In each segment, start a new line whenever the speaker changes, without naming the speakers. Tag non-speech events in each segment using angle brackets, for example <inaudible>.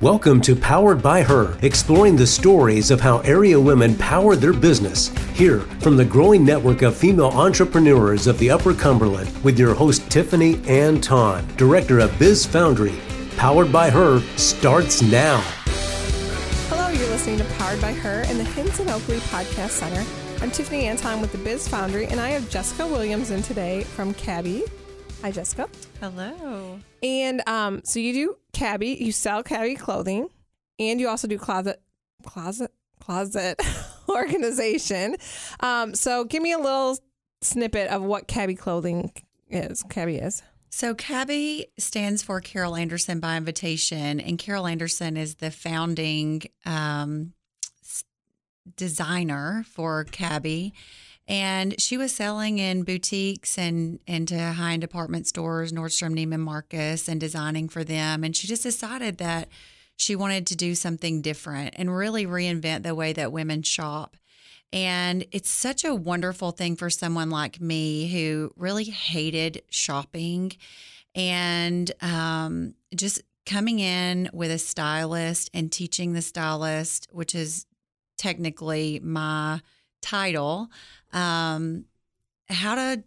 Welcome to Powered by Her, exploring the stories of how area women power their business. Here from the growing network of female entrepreneurs of the Upper Cumberland with your host Tiffany Anton, director of Biz Foundry. Powered by Her starts now.
Hello, you're listening to Powered by Her in the Hinton Oakley Podcast Center. I'm Tiffany Anton with the Biz Foundry, and I have Jessica Williams in today from CAbi. Hi, Jessica.
Hello.
And um, so you do CAbi, you sell CAbi clothing, and you also do closet, closet, closet <laughs> organization. Um, so give me a little snippet of what CAbi clothing is. CAbi is.
So, CAbi stands for Carol Anderson by invitation, and Carol Anderson is the founding um, designer for CAbi. And she was selling in boutiques and into high end department stores, Nordstrom, Neiman Marcus, and designing for them. And she just decided that she wanted to do something different and really reinvent the way that women shop. And it's such a wonderful thing for someone like me who really hated shopping and um, just coming in with a stylist and teaching the stylist, which is technically my title, um, how to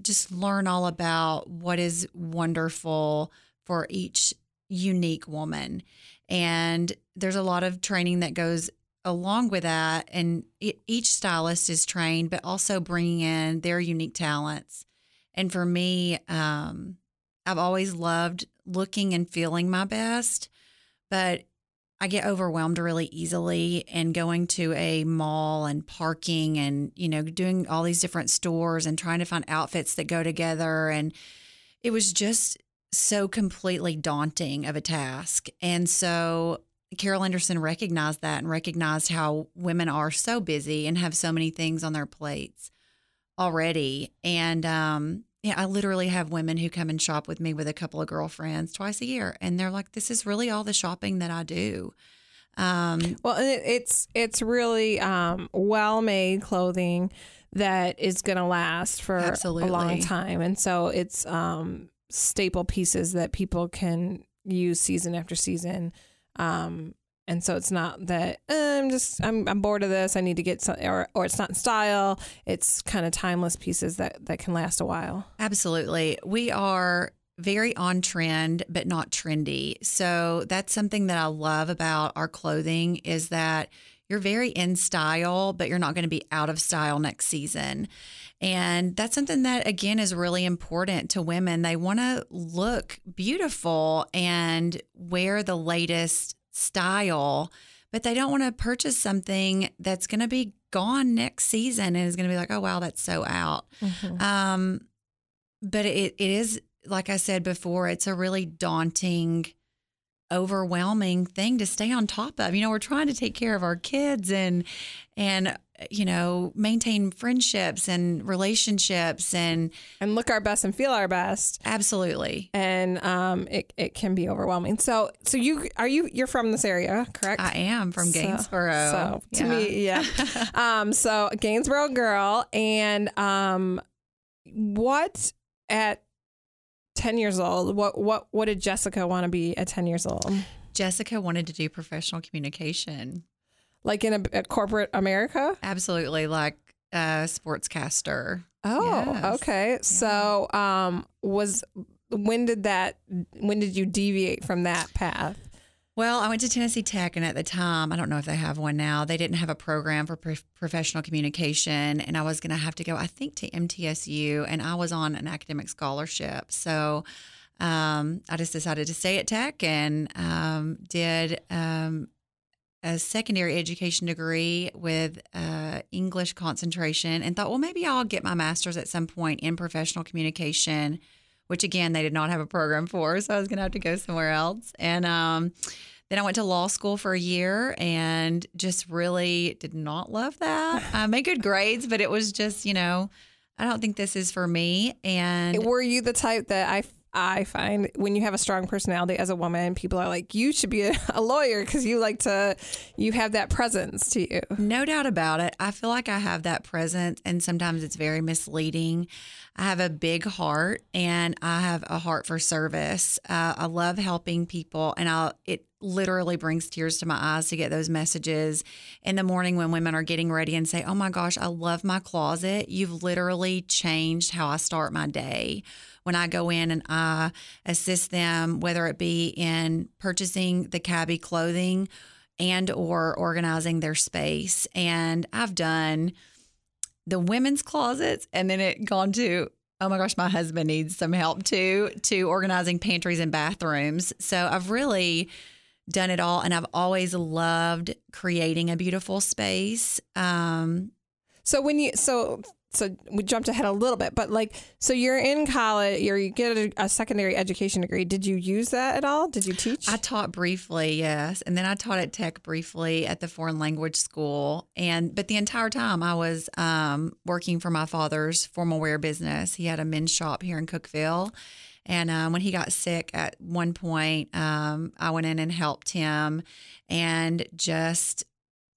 just learn all about what is wonderful for each unique woman. And there's a lot of training that goes along with that. And each stylist is trained, but also bringing in their unique talents. And for me, um, I've always loved looking and feeling my best, but I get overwhelmed really easily and going to a mall and parking and, you know, doing all these different stores and trying to find outfits that go together. And it was just so completely daunting of a task. And so Carol Anderson recognized that and recognized how women are so busy and have so many things on their plates already. And um, yeah, I literally have women who come and shop with me with a couple of girlfriends twice a year, and they're like, "This is really all the shopping that I do."
Um, well, it's it's really um, well made clothing that is going to last for absolutely. a long time, and so it's um, staple pieces that people can use season after season. Um, and so it's not that eh, I'm just I'm, I'm bored of this. I need to get some, or or it's not in style. It's kind of timeless pieces that that can last a while.
Absolutely, we are very on trend but not trendy. So that's something that I love about our clothing is that you're very in style, but you're not going to be out of style next season. And that's something that, again, is really important to women. They want to look beautiful and wear the latest style, but they don't want to purchase something that's going to be gone next season and is going to be like, oh, wow, that's so out. Mm-hmm. Um, but it, it is, like I said before, it's a really daunting overwhelming thing to stay on top of. You know, we're trying to take care of our kids and and you know, maintain friendships and relationships and
and look our best and feel our best.
Absolutely.
And um it, it can be overwhelming. So so you are you you're from this area, correct?
I am from Gainesboro.
So, so to yeah. me, yeah. <laughs> um so Gainesboro girl and um what at 10 years old, what what what did Jessica want to be at 10 years old?
Jessica wanted to do professional communication.
Like in a, a corporate America?
Absolutely, like a sportscaster.
Oh, yes. okay. Yeah. So, um, was when did that? When did you deviate from that path?
Well, I went to Tennessee Tech, and at the time, I don't know if they have one now. They didn't have a program for pro- professional communication, and I was going to have to go, I think, to MTSU, and I was on an academic scholarship. So um, I just decided to stay at Tech and um, did um, a secondary education degree with uh, English concentration, and thought, well, maybe I'll get my master's at some point in professional communication which again they did not have a program for, so I was going to have to go somewhere else. And um, then I went to law school for a year and just really did not love that. <laughs> I made good grades, but it was just you know. I don't think this is for me. And
were you the type that I I find when you have a strong personality as a woman, people are like, you should be a, a lawyer because you like to, you have that presence to you.
No doubt about it. I feel like I have that presence, and sometimes it's very misleading. I have a big heart, and I have a heart for service. Uh, I love helping people, and I it literally brings tears to my eyes to get those messages in the morning when women are getting ready and say, Oh my gosh, I love my closet. You've literally changed how I start my day. When I go in and I assist them, whether it be in purchasing the CAbi clothing and or organizing their space. And I've done the women's closets and then it gone to oh my gosh, my husband needs some help too, to organizing pantries and bathrooms. So I've really done it all and I've always loved creating a beautiful space. Um,
so when you so so we jumped ahead a little bit, but like, so you're in college, you're, you get a, a, secondary education degree. Did you use that at all? Did you teach?
I taught briefly, yes, and then I taught at Tech briefly at the foreign language school. And but the entire time I was um, working for my father's formal wear business. He had a men's shop here in Cookeville. And um, when he got sick at one point, um, I went in and helped him and just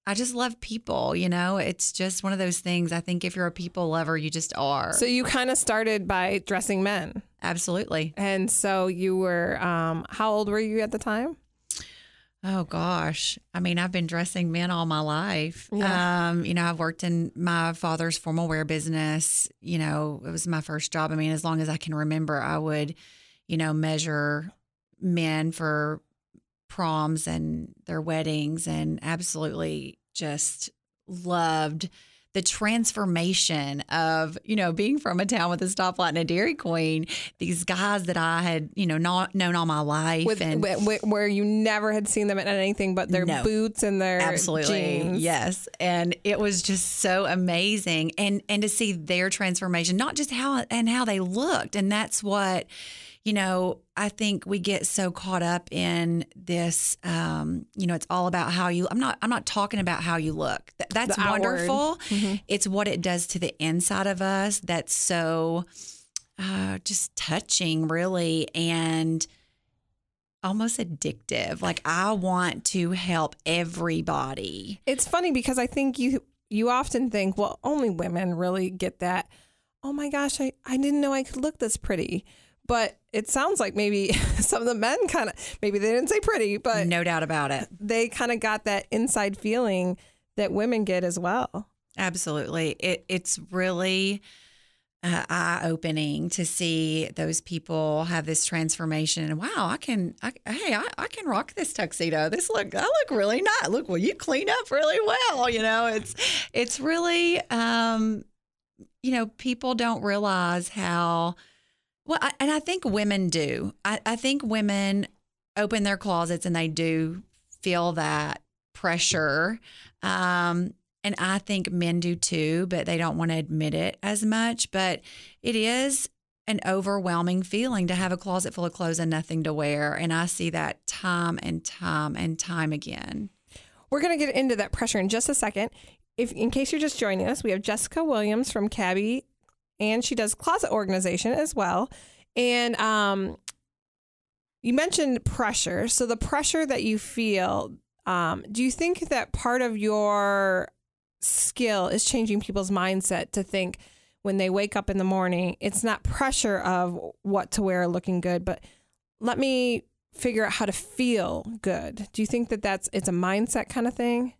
I just love people, you know? It's just one of those things. I think if you're a people lover, you just are.
So you kind of started by dressing men.
Absolutely.
And so you were, um, how old were you at the time?
Oh gosh. I mean, I've been dressing men all my life. Yeah. Um, you know, I've worked in my father's formal wear business. You know, it was my first job. I mean, as long as I can remember, I would, you know, measure men for proms and their weddings and absolutely just loved the transformation of you know being from a town with a stoplight and a Dairy Queen. These guys that I had you know not known all my life, with,
and where you never had seen them in anything but their no, boots and their absolutely jeans.
yes, and it was just so amazing, and and to see their transformation, not just how and how they looked, and that's what you know, I think we get so caught up in this. Um, you know, it's all about how you. I'm not. I'm not talking about how you look. Th- that's the wonderful. Mm-hmm. It's what it does to the inside of us. That's so uh, just touching, really, and almost addictive. Like I want to help everybody.
It's funny because I think you you often think, well, only women really get that. Oh my gosh, I, I didn't know I could look this pretty. But it sounds like maybe <laughs> some of the men kind of, maybe they didn't say pretty, but
no doubt about it.
They kind of got that inside feeling that women get as well.
Absolutely. It, it's really uh, eye opening to see those people have this transformation. And wow, I can, I, hey, I, I can rock this tuxedo. This look, I look really nice. Look, well, you clean up really well. You know, it's, it's really, um, you know, people don't realize how well, I, and I think women do. I, I think women open their closets and they do feel that pressure. Um, and I think men do too, but they don't want to admit it as much. But it is an overwhelming feeling to have a closet full of clothes and nothing to wear. And I see that time and time and time again.
We're going to get into that pressure in just a second. If, in case you're just joining us, we have Jessica Williams from CAbi and she does closet organization as well. And um, you mentioned pressure. So the pressure that you feel, um, do you think that part of your skill is changing people's mindset to think when they wake up in the morning, it's not pressure of what to wear, looking good, but let me figure out how to feel good. Do you think that that's it's a mindset kind of thing?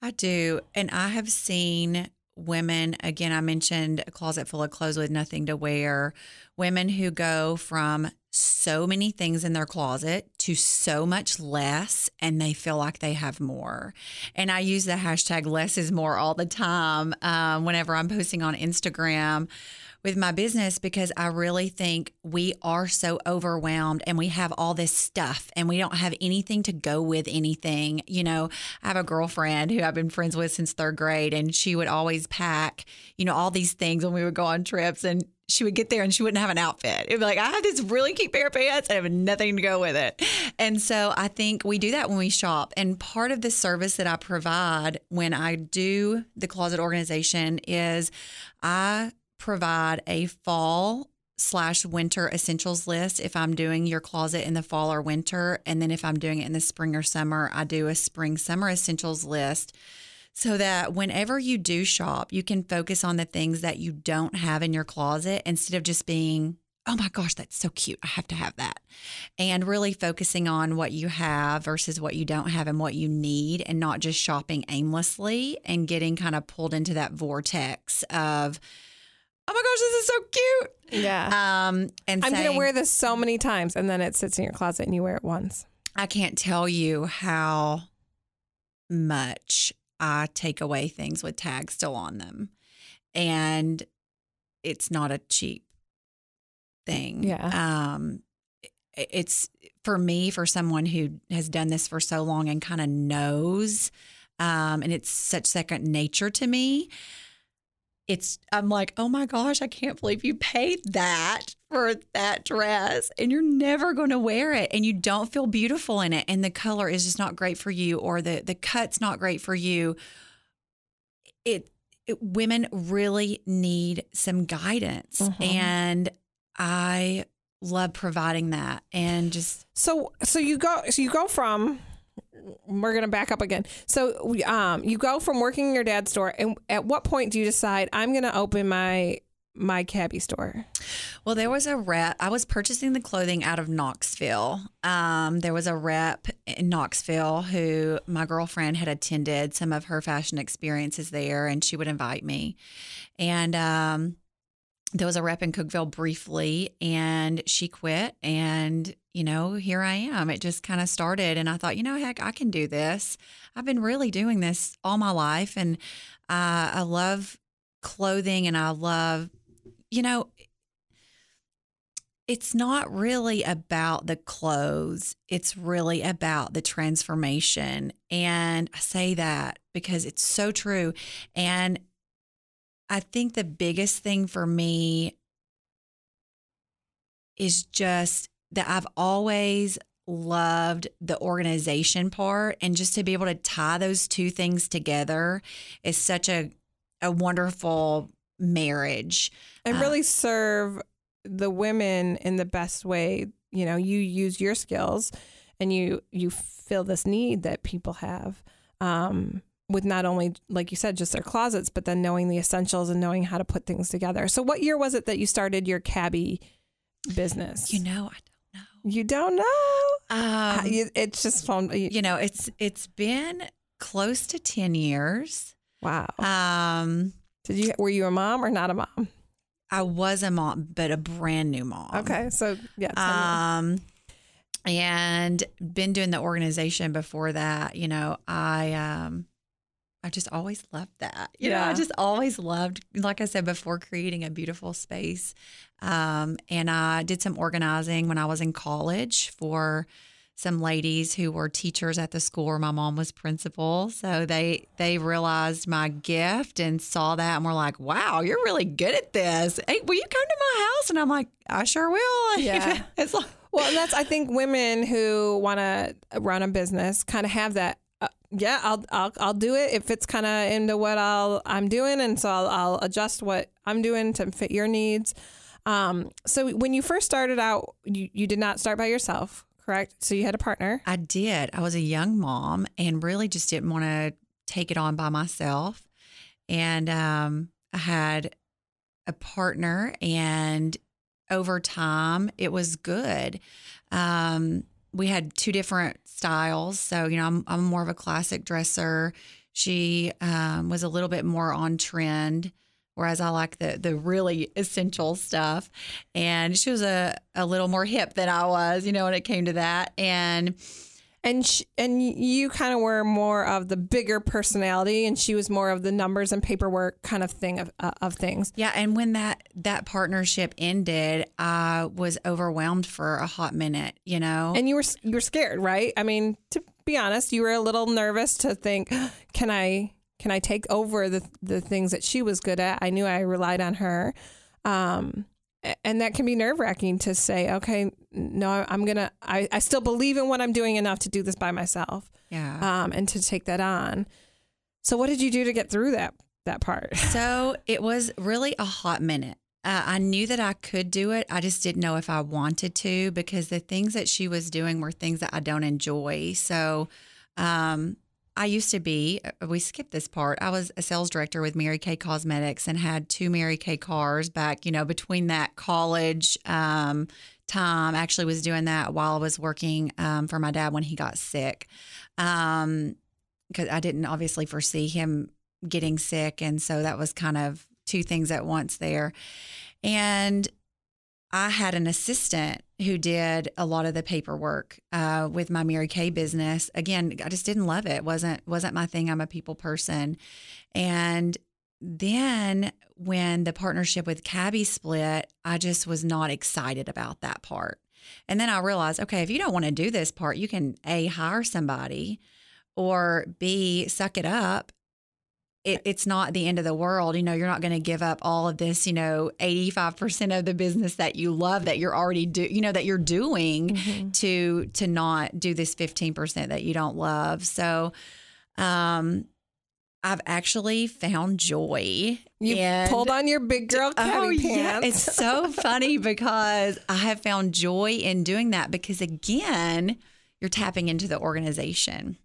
I do, and I have seen women, again, I mentioned a closet full of clothes with nothing to wear, women who go from so many things in their closet to so much less and they feel like they have more. And I use the hashtag less is more all the time um, whenever I'm posting on Instagram with my business because I really think we are so overwhelmed and we have all this stuff and we don't have anything to go with anything. You know, I have a girlfriend who I've been friends with since third grade and she would always pack, you know, all these things when we would go on trips and she would get there and she wouldn't have an outfit. It'd be like, I have this really cute pair of pants and I have nothing to go with it. And so I think we do that when we shop. And part of the service that I provide when I do the closet organization is I provide a fall slash winter essentials list if I'm doing your closet in the fall or winter. And then if I'm doing it in the spring or summer, I do a spring summer essentials list so that whenever you do shop, you can focus on the things that you don't have in your closet instead of just being oh my gosh, that's so cute. I have to have that. And really focusing on what you have versus what you don't have and what you need, and not just shopping aimlessly and getting kind of pulled into that vortex of, oh my gosh, this is so cute.
Yeah. Um, and I'm going to wear this so many times. And then it sits in your closet and you wear it once.
I can't tell you how much I take away things with tags still on them. And it's not a cheap thing.
Yeah. Um,
it's for me, for someone who has done this for so long and kind of knows, um, and it's such second nature to me. It's I'm like, oh my gosh, I can't believe you paid that for that dress and you're never going to wear it and you don't feel beautiful in it and the color is just not great for you or the the cut's not great for you. It, it women really need some guidance mm-hmm. and I love providing that and just
so so you go so you go from we're going to back up again. So um you go from working in your dad's store and at what point do you decide I'm going to open my my CAbi store?
Well, there was a rep. I was purchasing the clothing out of Knoxville. Um, there was a rep in Knoxville who my girlfriend had attended some of her fashion experiences there, and she would invite me. And um, there was a rep in Cookeville briefly and she quit and you know here I am. It just kind of started and I thought you know heck I can do this. I've been really doing this all my life and uh, I love clothing and I love you know it's not really about the clothes it's really about the transformation. And I say that because it's so true and I think the biggest thing for me is just that I've always loved the organization part and just to be able to tie those two things together is such a a wonderful marriage
and uh, really serve the women in the best way. You know you use your skills and you you fill this need that people have um with not only like you said just their closets but then knowing the essentials and knowing how to put things together. So what year was it that you started your CAbi business?
You know i don't know.
You don't know? Um, it's just fun.
You know it's it's been close to 10 years.
Wow. Um did you were you a mom or not a mom?
I was a mom but a brand new mom.
Okay so yeah
um and been doing the organization before that you know i um I just always loved that. You yeah. know, I just always loved, like I said before, creating a beautiful space. Um, and I did some organizing when I was in college for some ladies who were teachers at the school where my mom was principal. So they they realized my gift and saw that and were like, "Wow, you're really good at this. Hey, will you come to my house?" And I'm like, "I sure will." <laughs>
Yeah. it's like, well, and that's I think women who want to run a business kind of have that yeah, I'll I'll I'll do it if it's kind of into what I'll I'm doing, and so I'll I'll adjust what I'm doing to fit your needs. Um, so when you first started out, you you did not start by yourself, correct? So you had a partner.
I did. I was a young mom and really just didn't want to take it on by myself, and um, I had a partner, and over time it was good. Um, we had two different styles. So, you know, I'm, I'm more of a classic dresser. She um, was a little bit more on trend, whereas I like the the really essential stuff. And she was a, a little more hip than I was, you know, when it came to that. And
and she, and you kind of were more of the bigger personality and she was more of the numbers and paperwork kind of thing of, uh, of things.
Yeah and when that that partnership ended i was overwhelmed for a hot minute you know?
And you were you were scared right? I mean to be honest you were a little nervous to think <gasps> can i can i take over the the things that she was good at? I knew i relied on her. Um and that can be nerve wracking to say, okay, no, I'm gonna, I, I still believe in what I'm doing enough to do this by myself.
Yeah.
Um, and to take that on. So what did you do to get through that that part? <laughs>
So it was really a hot minute. Uh, I knew that I could do it. I just didn't know if I wanted to because the things that she was doing were things that I don't enjoy. So um, I used to be, uh, we skipped this part. I was a sales director with Mary Kay Cosmetics and had two Mary Kay cars back, you know, between that college um, time. Actually, was doing that while I was working um, for my dad when he got sick. Um, because I didn't obviously foresee him getting sick. And so that was kind of two things at once there. And I had an assistant who did a lot of the paperwork uh, with my Mary Kay business. Again, I just didn't love it. wasn't wasn't my thing. I'm a people person, and then when the partnership with CAbi split, I just was not excited about that part. And then I realized, okay, if you don't want to do this part, you can a hire somebody, or b suck it up it, it's not the end of the world. You know, you're not going to give up all of this, you know, 85% of the business that you love that you're already do, you know, that you're doing mm-hmm. to to not do this 15% that you don't love. So um I've actually found joy.
You and, pulled on your big girl oh, pants. Yeah.
It's so <laughs> funny because I have found joy in doing that because again, you're tapping into the organization.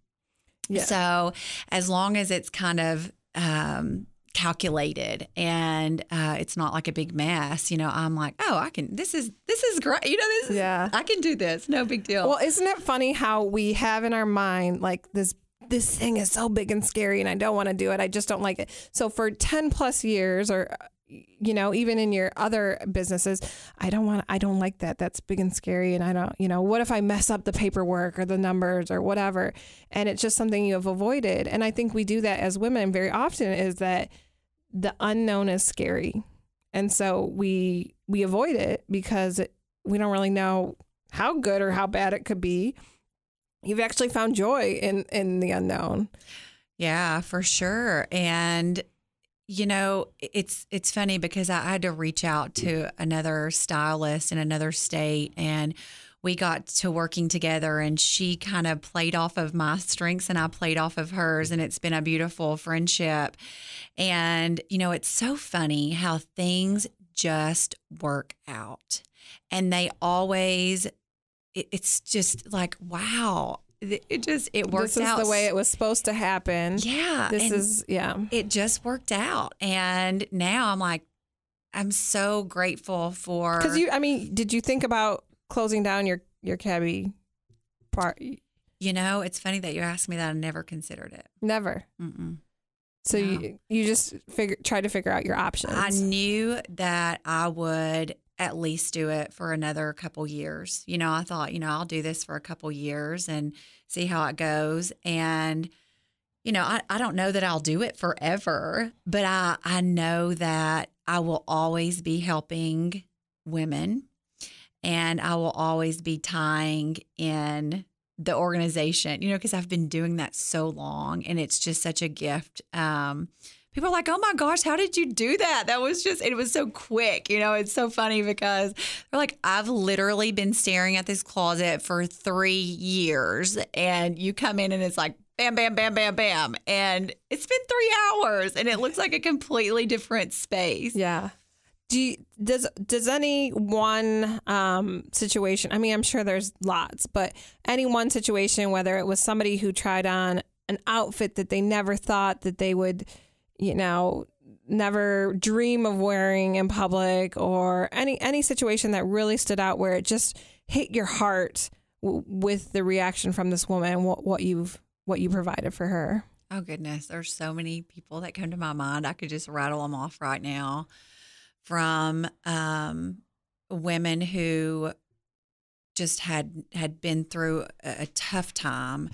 Yeah. So as long as it's kind of um, calculated and uh, it's not like a big mess you know i'm like oh i can this is this is great you know this is, yeah i can do this no big deal
well isn't it funny how we have in our mind like this this thing is so big and scary and i don't want to do it i just don't like it so for 10 plus years or you know, even in your other businesses, I don't want, I don't like that. That's big and scary. And I don't, you know, what if I mess up the paperwork or the numbers or whatever? And it's just something you have avoided. And I think we do that as women very often is that the unknown is scary. And so we, we avoid it because we don't really know how good or how bad it could be. You've actually found joy in, in the unknown.
Yeah, for sure. And you know, it's it's funny because I had to reach out to another stylist in another state and we got to working together and she kind of played off of my strengths and I played off of hers and it's been a beautiful friendship. And you know, it's so funny how things just work out. And they always it's just like wow it just it worked
this
out.
the way it was supposed to happen.
Yeah.
This is yeah.
It just worked out. And now I'm like I'm so grateful for
Cuz you I mean, did you think about closing down your your CAbi part?
You know, it's funny that you asked me that. I never considered it.
Never. Mm-mm. So no. you you just figure try to figure out your options.
I knew that I would at least do it for another couple years. You know, I thought, you know, I'll do this for a couple years and see how it goes. And, you know, I, I don't know that I'll do it forever, but I, I know that I will always be helping women and I will always be tying in the organization, you know, because I've been doing that so long and it's just such a gift. Um, people are like, oh my gosh, how did you do that? That was just, it was so quick. You know, it's so funny because they're like, I've literally been staring at this closet for three years. And you come in and it's like, bam, bam, bam, bam, bam. And it's been three hours and it looks like a completely different space.
Yeah. Do you, does does any one um, situation? I mean, I'm sure there's lots, but any one situation, whether it was somebody who tried on an outfit that they never thought that they would you know, never dream of wearing in public or any any situation that really stood out where it just hit your heart w- with the reaction from this woman what what you've what you provided for her.
Oh goodness. There's so many people that come to my mind. I could just rattle them off right now from um, women who just had had been through a, a tough time.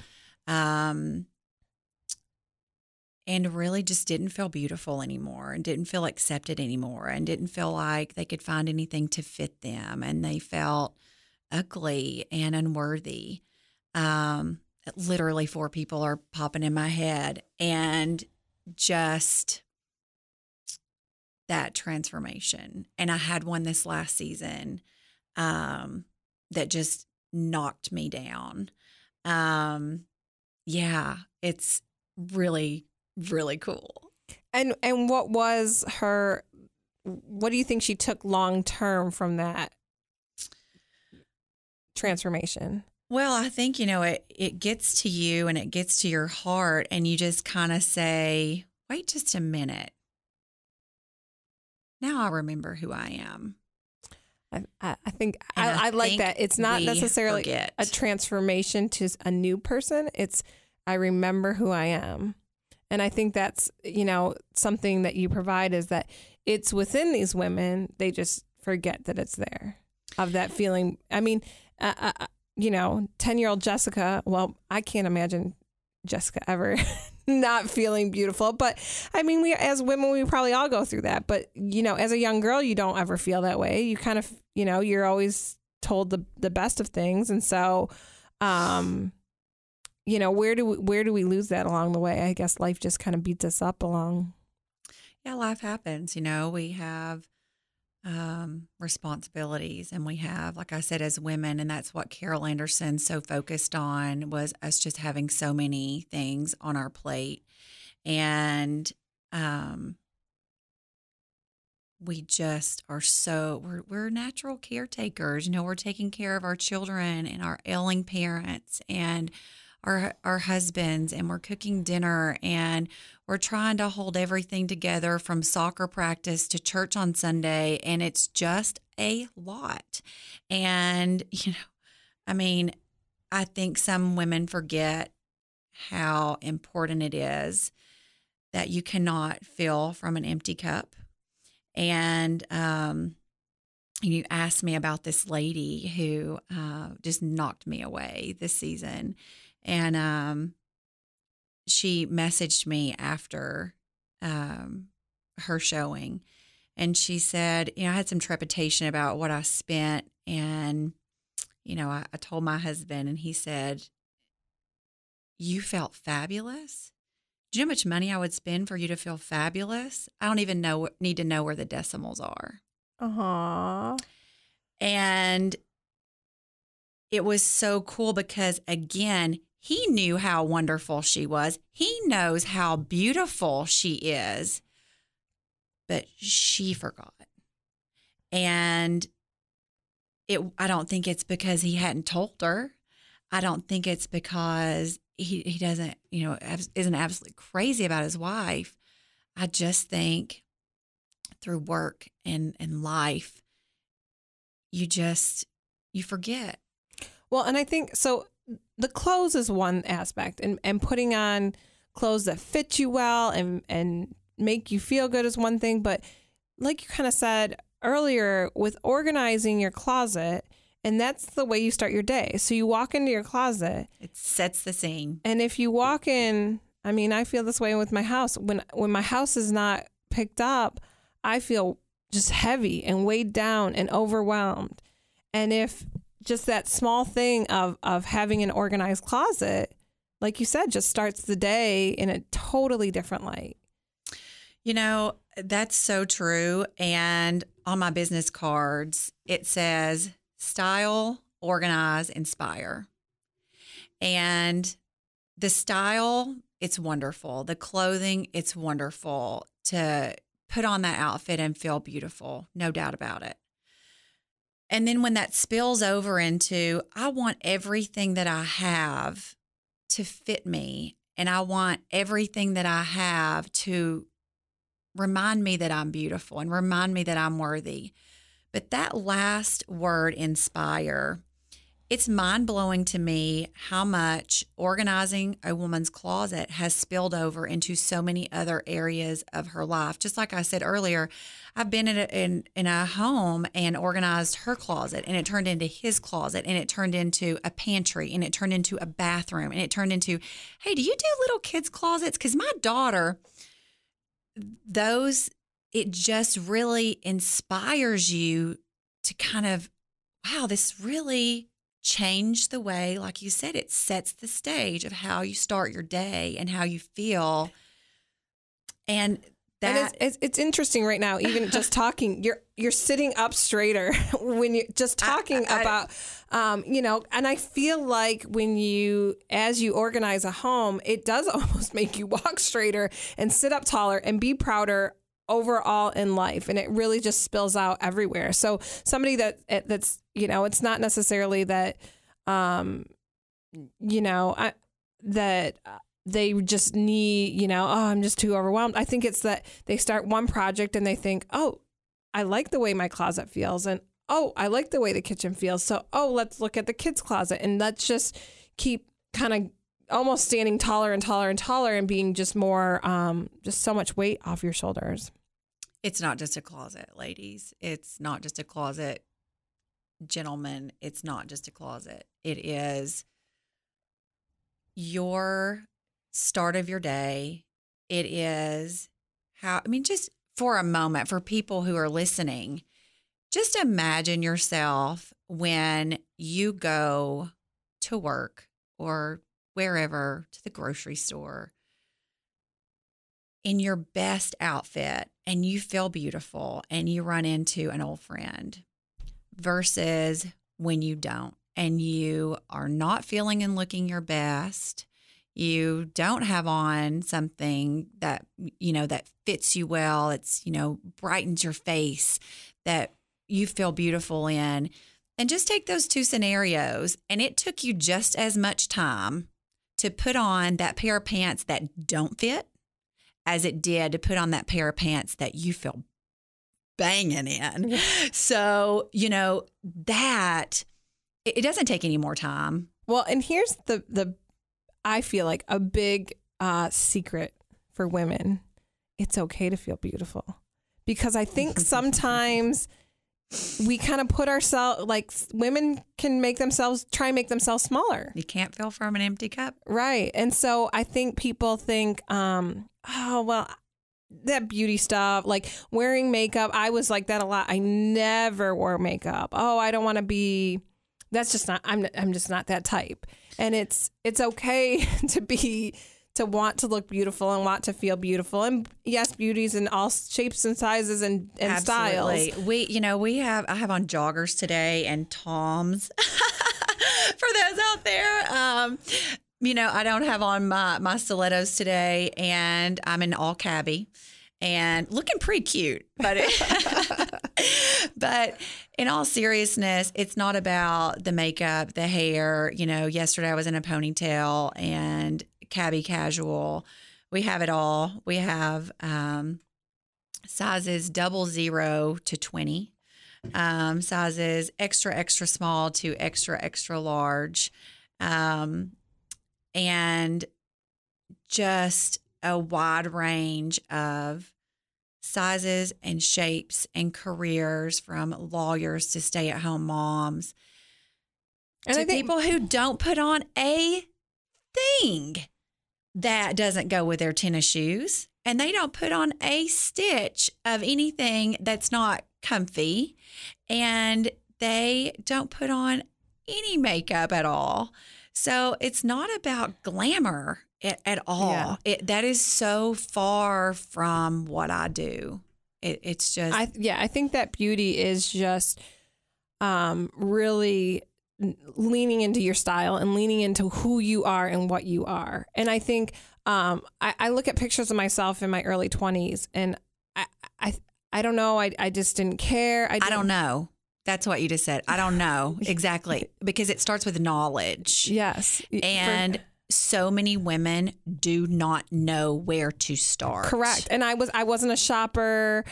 Um, and really just didn't feel beautiful anymore and didn't feel accepted anymore and didn't feel like they could find anything to fit them and they felt ugly and unworthy. Um, literally, four people are popping in my head and just that transformation. And I had one this last season um, that just knocked me down. Um, yeah, it's really really cool.
And and what was her what do you think she took long term from that transformation?
Well, I think, you know, it, it gets to you and it gets to your heart, and you just kind of say, wait just a minute. Now I remember who I am.
I, I think I, I, I, like that. It's not necessarily forget. a transformation to a new person. It's I remember who I am. And I think that's, you know, something that you provide is that it's within these women. They just forget that it's there of that feeling. I mean, uh, uh, uh you know, 10 year old Jessica, well, I can't imagine Jessica ever <laughs> not feeling beautiful. But I mean, we as women, we probably all go through that. But you know, as a young girl, you don't ever feel that way. You kind of, you know, you're always told the the best of things, and so, um, you know, where do we, where do we lose that along the way? I guess life just kind of beats us up along.
Yeah, life happens. You know, we have um, responsibilities and we have like i said as women and that's what carol anderson so focused on was us just having so many things on our plate and um, we just are so we're, we're natural caretakers you know we're taking care of our children and our ailing parents and our our husbands and we're cooking dinner and we're trying to hold everything together from soccer practice to church on Sunday and it's just a lot. And <laughs> you know, I mean, I think some women forget how important it is that you cannot fill from an empty cup. And um you asked me about this lady who uh, just knocked me away this season and um, she messaged me after um, her showing. And she said, you know, I had some trepidation about what I spent. And, you know, I, I told my husband, and he said, You felt fabulous? Do you know how much money I would spend for you to feel fabulous? I don't even know need to know where the decimals are.
Uh huh.
And it was so cool because again, he knew how wonderful she was. He knows how beautiful she is, but she forgot. And it I don't think it's because he hadn't told her. I don't think it's because he, he doesn't, you know, isn't absolutely crazy about his wife. I just think through work and, and life, you just, you forget.
Well, and I think so the clothes is one aspect and, and putting on clothes that fit you well and, and make you feel good is one thing. But like you kind of said earlier, with organizing your closet, and that's the way you start your day. So you walk into your closet.
It sets the scene.
And if you walk in, I mean, I feel this way with my house. When when my house is not picked up, I feel just heavy and weighed down and overwhelmed. And if just that small thing of of having an organized closet, like you said, just starts the day in a totally different light.
You know, that's so true. And on my business cards, it says style, organize, inspire. And the style, it's wonderful. The clothing, it's wonderful to put on that outfit and feel beautiful, no doubt about it. And then when that spills over into, I want everything that I have to fit me, and I want everything that I have to remind me that I'm beautiful and remind me that I'm worthy. But that last word, inspire, it's mind blowing to me how much organizing a woman's closet has spilled over into so many other areas of her life. Just like I said earlier, I've been in a, in, in a home and organized her closet, and it turned into his closet, and it turned into a pantry, and it turned into a bathroom, and it turned into, hey, do you do little kids' closets? Because my daughter, those, it just really inspires you to kind of, wow, this really change the way, like you said, it sets the stage of how you start your day and how you feel. And that
and it's, it's, it's, interesting right now, even <laughs> just talking, you're you're sitting up straighter <laughs> when you're just talking I, I, about, um, you know, and I feel like when you, as you organize a home, it does <laughs> almost make you walk straighter and sit up taller and be prouder overall in life and it really just spills out everywhere so somebody that that's you know it's not necessarily that um you know, I, that uh, they just need, you know, oh, I'm just too overwhelmed. I think it's that they start one project and they think, oh, I like the way my closet feels. And oh, I like the way the kitchen feels. So, oh, let's look at the kids' closet and let's just keep kind of almost standing taller and taller and taller and being just more, um, just so much weight off your shoulders.
It's not just a closet, ladies. It's not just a closet, gentlemen. It's not just a closet. It is your start of your day. It is how, I mean, just for a moment, for people who are listening, just imagine yourself when you go to work or wherever, to the grocery store, in your best outfit and you feel beautiful and you run into an old friend versus when you don't. And you are not feeling and looking your best. You don't have on something that you know that fits you well. It's you know brightens your face that you feel beautiful in. And just take those two scenarios. And it took you just as much time to put on that pair of pants that don't fit as it did to put on that pair of pants that you feel banging in. so, you know, that it doesn't take any more time.
Well, and here's the the I feel like a big uh, secret for women. It's okay to feel beautiful. Because I think <laughs> sometimes we kind of put ourselves like women can make themselves try and make themselves smaller.
You can't fill from an empty cup.
Right. And so I think people think, um, oh, well, that beauty stuff, like wearing makeup. I was like that a lot. I never wore makeup. Oh, I don't want to be that's just not I'm I'm just not that type. And it's it's okay <laughs> to be to want to look beautiful and want to feel beautiful. And yes, beauties in all shapes and sizes and, and Absolutely. styles.
We, you know, we have, I have on joggers today and Toms <laughs> for those out there. Um, you know, I don't have on my, my stilettos today and I'm in all CAbi and looking pretty cute. But it, <laughs> but in all seriousness, it's not about the makeup, the hair. You know, yesterday I was in a ponytail and CAbi casual. We have it all. We have um, sizes double zero to 20, um, sizes extra, extra small to extra, extra large. Um, and just a wide range of sizes and shapes and careers from lawyers to stay at home moms and to think, people who don't put on a thing that doesn't go with their tennis shoes and they don't put on a stitch of anything that's not comfy and they don't put on any makeup at all. So it's not about glamour at, at all. Yeah. It, that is so far from what I do. It, it's just,
I, yeah, I think that beauty is just um, really leaning into your style and leaning into who you are and what you are. And I think um, I, I, look at pictures of myself in my early 20s and I, I, I don't know. I, I just didn't care.
I, didn't, I don't know. That's what you just said. I don't know <laughs> exactly because it starts with knowledge.
Yes.
And For, so many women do not know where to start.
Correct. And I was I wasn't a shopper.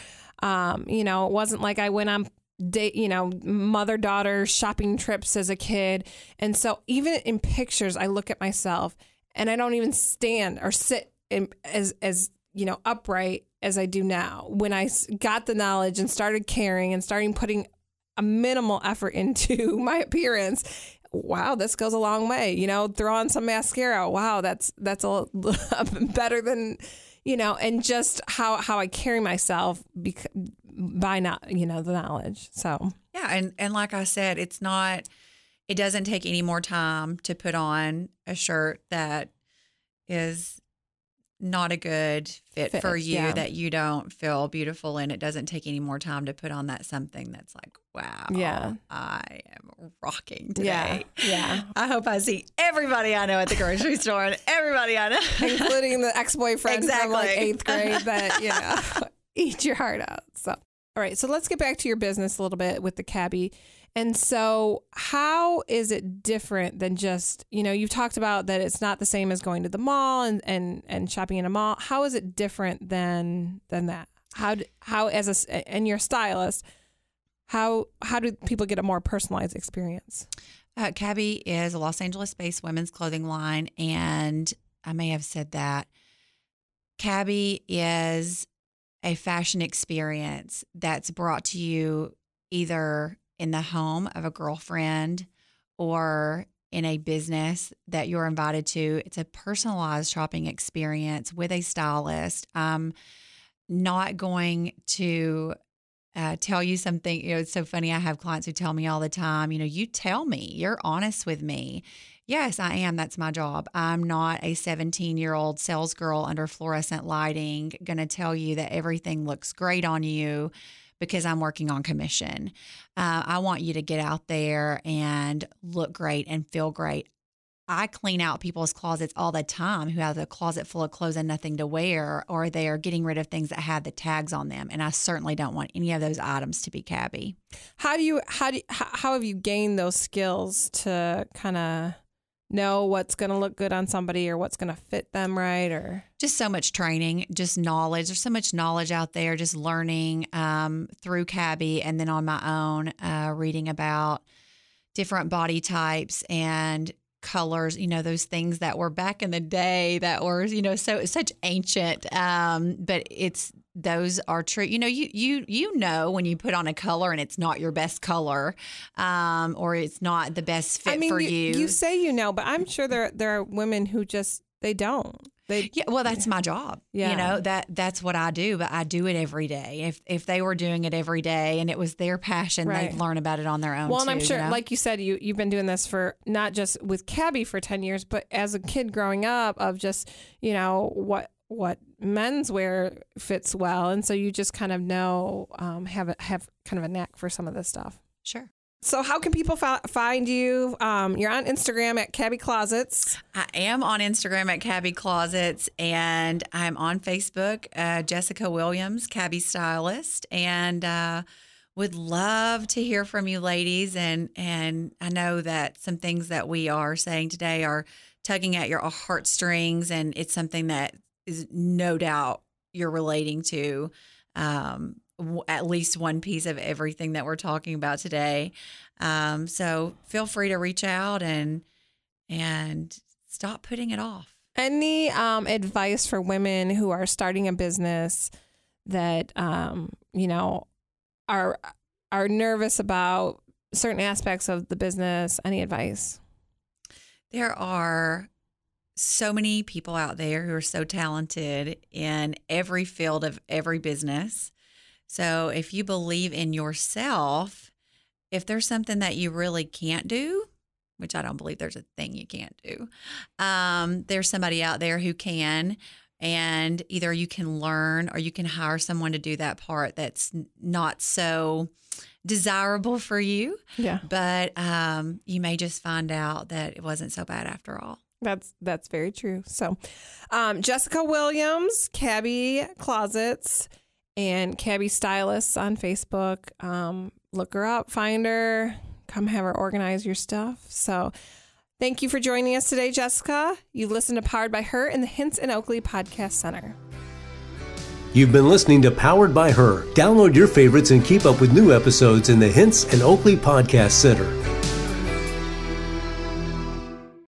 Um, you know, it wasn't like I went on date, you know, mother daughter shopping trips as a kid. And so even in pictures, I look at myself and I don't even stand or sit in, as as you know upright as I do now. When I got the knowledge and started caring and starting putting a minimal effort into <laughs> my appearance, wow, this goes a long way. You know, throw on some mascara. Wow, that's that's a <laughs> better than you know, and just how how I carry myself bec- by not you know the knowledge. So
yeah, and and like I said, it's not. It doesn't take any more time to put on a shirt that is not a good fit, fit for you yeah. that you don't feel beautiful in. It doesn't take any more time to put on that something that's like, wow,
yeah,
I am rocking today.
Yeah, yeah.
I hope I see everybody I know at the grocery <laughs> store and everybody I know, <laughs>
including the ex boyfriend exactly. from like eighth grade that you know <laughs> eat your heart out. So, all right, so let's get back to your business a little bit with the CAbi. And so, how is it different than just, you know, you've talked about that it's not the same as going to the mall and, and, and shopping in a mall. How is it different than than that? How how as a and your stylist, how how do people get a more personalized experience?
Uh, CAbi is a Los Angeles-based women's clothing line, and I may have said that. CAbi is a fashion experience that's brought to you either in the home of a girlfriend or in a business that you're invited to. It's a personalized shopping experience with a stylist. I'm not going to uh, tell you something. You know, it's so funny. I have clients who tell me all the time, you know, you tell me, you're honest with me. Yes, I am. That's my job. I'm not a 17 year old sales girl under fluorescent lighting going to tell you that everything looks great on you because I'm working on commission. Uh, I want you to get out there and look great and feel great. I clean out people's closets all the time who have a closet full of clothes and nothing to wear, or they are getting rid of things that have the tags on them. And I certainly don't want any of those items to be CAbi.
How do you how do you, how have you gained those skills to kind of know what's going to look good on somebody or what's going to fit them right or
just so much training just knowledge. There's so much knowledge out there just learning um, through CAbi and then on my own uh, reading about different body types and colors you know those things that were back in the day that were you know so such ancient um, but it's those are true. You know you you you know when you put on a color and it's not your best color um, or it's not the best fit
I mean,
for
you,
you
you. say you know but i'm sure there there are women who just they don't they,
yeah, well, that's my job. Yeah. You know, that that's what I do, but I do it every day. If if they were doing it every day and it was their passion, right. they'd learn about it on their own.
Well,
too,
and I'm sure,
you know?
like you said, you you've been doing this for not just with CAbi for ten years, but as a kid growing up of just, you know, what what menswear fits well. And so you just kind of know, um, have a, have kind of a knack for some of this stuff.
Sure.
So, how can people fi- find you? Um, you're on Instagram at CAbi Closets.
I am on Instagram at CAbi Closets, and I'm on Facebook, uh, Jessica Williams, CAbi Stylist, and uh, would love to hear from you, ladies. And and I know that some things that we are saying today are tugging at your heartstrings, and it's something that is no doubt you're relating to. Um, at least one piece of everything that we're talking about today. Um, so feel free to reach out and and stop putting it off.
Any um, advice for women who are starting a business that um, you know are are nervous about certain aspects of the business? Any advice?
There are so many people out there who are so talented in every field of every business. So if you believe in yourself, if there's something that you really can't do, which I don't believe there's a thing you can't do, um, there's somebody out there who can. And either you can learn or you can hire someone to do that part that's not so desirable for you.
Yeah.
But um, you may just find out that it wasn't so bad after all.
That's that's very true. So, um, Jessica Williams, CAbi Closets and CAbi Stylists on Facebook. Um, look her up, find her, come have her organize your stuff. So thank you for joining us today, Jessica. You've listened to Powered by Her in the Hints and Oakley Podcast Center.
You've been listening to Powered by Her. Download your favorites and keep up with new episodes in the Hints and Oakley Podcast Center.